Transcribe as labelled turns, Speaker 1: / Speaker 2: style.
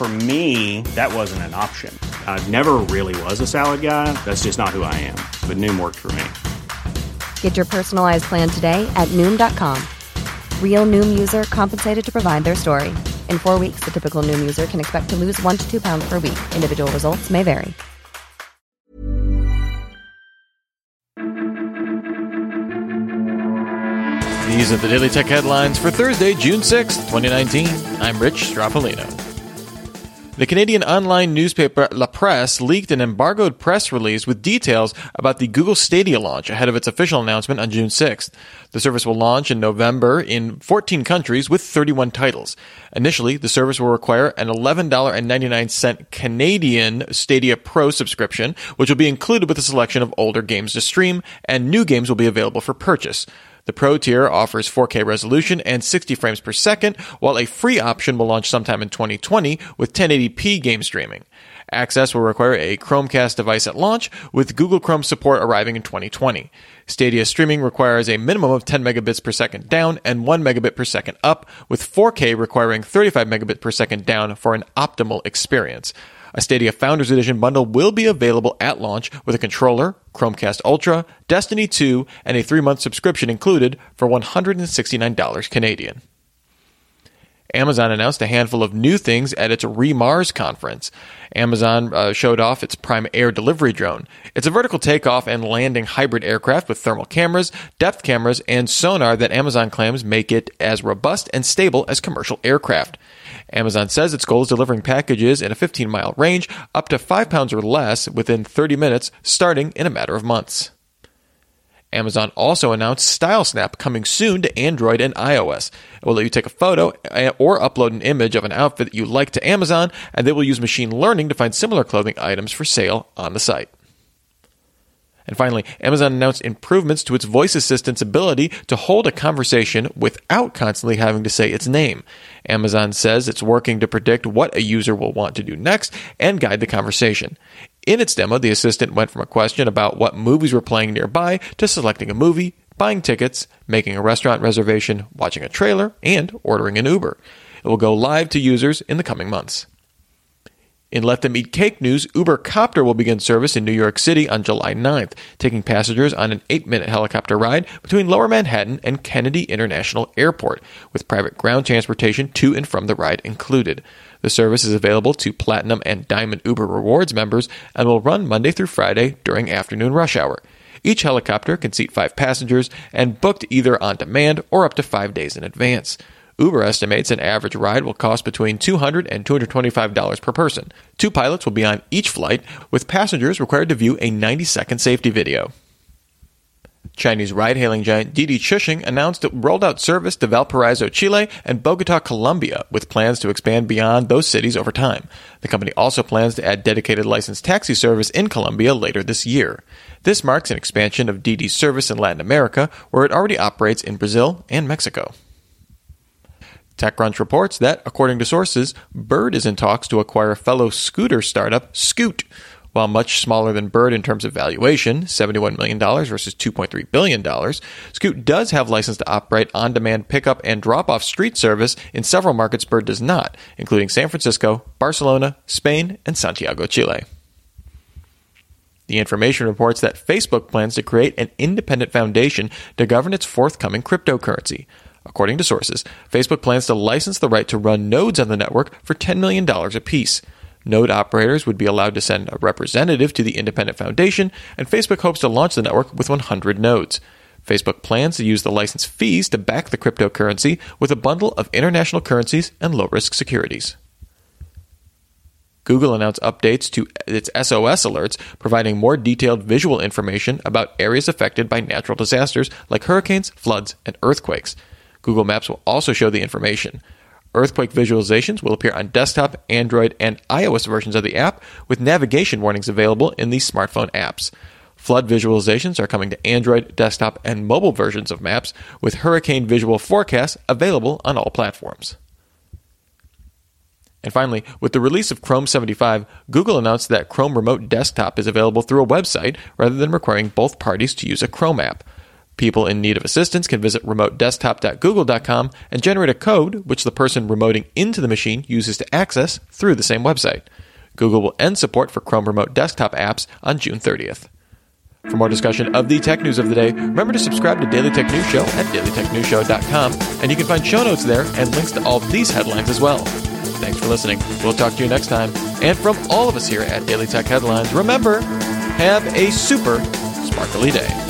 Speaker 1: For me, that wasn't an option. I never really was a salad guy. That's just not who I am. But Noom worked for me.
Speaker 2: Get your personalized plan today at Noom.com. Real Noom user compensated to provide their story. In four weeks, the typical Noom user can expect to lose one to two pounds per week. Individual results may vary.
Speaker 3: These are the Daily Tech headlines for Thursday, June 6th, 2019. I'm Rich Stroffolino. The Canadian online newspaper La Presse leaked an embargoed press release with details about the Google Stadia launch ahead of its official announcement on June 6th. The service will launch in November in 14 countries with 31 titles. Initially, the service will require an $11.99 Canadian Stadia Pro subscription, which will be included with a selection of older games to stream, and new games will be available for purchase. The Pro tier offers 4K resolution and 60 frames per second, while a free option will launch sometime in 2020 with 1080p game streaming. Access will require a Chromecast device at launch, with Google Chrome support arriving in 2020. Stadia streaming requires a minimum of 10 megabits per second down and 1 megabit per second up, with 4K requiring 35 megabit per second down for an optimal experience. A Stadia Founders Edition bundle will be available at launch with a controller, Chromecast Ultra, Destiny 2, and a three month subscription included for $169 Canadian. Amazon announced a handful of new things at its re:MARS conference. Amazon uh, showed off its Prime Air delivery drone. It's a vertical takeoff and landing hybrid aircraft with thermal cameras, depth cameras, and sonar that Amazon claims make it as robust and stable as commercial aircraft. Amazon says its goal is delivering packages in a 15 mile range up to 5 pounds or less within 30 minutes, starting in a matter of months. Amazon also announced StyleSnap coming soon to Android and iOS. It will let you take a photo eh, or upload an image of an outfit that you like to Amazon, and they will use machine learning to find similar clothing items for sale on the site. And finally, Amazon announced improvements to its voice assistant's ability to hold a conversation without constantly having to say its name. Amazon says it's working to predict what a user will want to do next and guide the conversation. In its demo, the assistant went from a question about what movies were playing nearby to selecting a movie, buying tickets, making a restaurant reservation, watching a trailer, and ordering an Uber. It will go live to users in the coming months. In Let Them Eat Cake news, Uber Copter will begin service in New York City on July 9th, taking passengers on an eight minute helicopter ride between Lower Manhattan and Kennedy International Airport, with private ground transportation to and from the ride included. The service is available to Platinum and Diamond Uber Rewards members and will run Monday through Friday during afternoon rush hour. Each helicopter can seat five passengers and booked either on demand or up to five days in advance. Uber estimates an average ride will cost between $200 and $225 per person. Two pilots will be on each flight, with passengers required to view a 90 second safety video. Chinese ride hailing giant Didi Chuxing announced it rolled out service to Valparaiso, Chile and Bogota, Colombia, with plans to expand beyond those cities over time. The company also plans to add dedicated licensed taxi service in Colombia later this year. This marks an expansion of Didi's service in Latin America, where it already operates in Brazil and Mexico. TechCrunch reports that, according to sources, Bird is in talks to acquire fellow scooter startup Scoot. While much smaller than Bird in terms of valuation, $71 million versus $2.3 billion, Scoot does have license to operate on demand pickup and drop off street service in several markets Bird does not, including San Francisco, Barcelona, Spain, and Santiago, Chile. The information reports that Facebook plans to create an independent foundation to govern its forthcoming cryptocurrency. According to sources, Facebook plans to license the right to run nodes on the network for $10 million apiece. Node operators would be allowed to send a representative to the independent foundation, and Facebook hopes to launch the network with 100 nodes. Facebook plans to use the license fees to back the cryptocurrency with a bundle of international currencies and low risk securities. Google announced updates to its SOS alerts, providing more detailed visual information about areas affected by natural disasters like hurricanes, floods, and earthquakes. Google Maps will also show the information. Earthquake visualizations will appear on desktop, Android, and iOS versions of the app, with navigation warnings available in the smartphone apps. Flood visualizations are coming to Android, desktop, and mobile versions of maps, with hurricane visual forecasts available on all platforms. And finally, with the release of Chrome 75, Google announced that Chrome Remote Desktop is available through a website rather than requiring both parties to use a Chrome app. People in need of assistance can visit remotedesktop.google.com and generate a code which the person remoting into the machine uses to access through the same website. Google will end support for Chrome Remote Desktop apps on June 30th. For more discussion of the tech news of the day, remember to subscribe to Daily Tech News Show at dailytechnewsshow.com, and you can find show notes there and links to all of these headlines as well. Thanks for listening. We'll talk to you next time. And from all of us here at Daily Tech Headlines, remember, have a super sparkly day.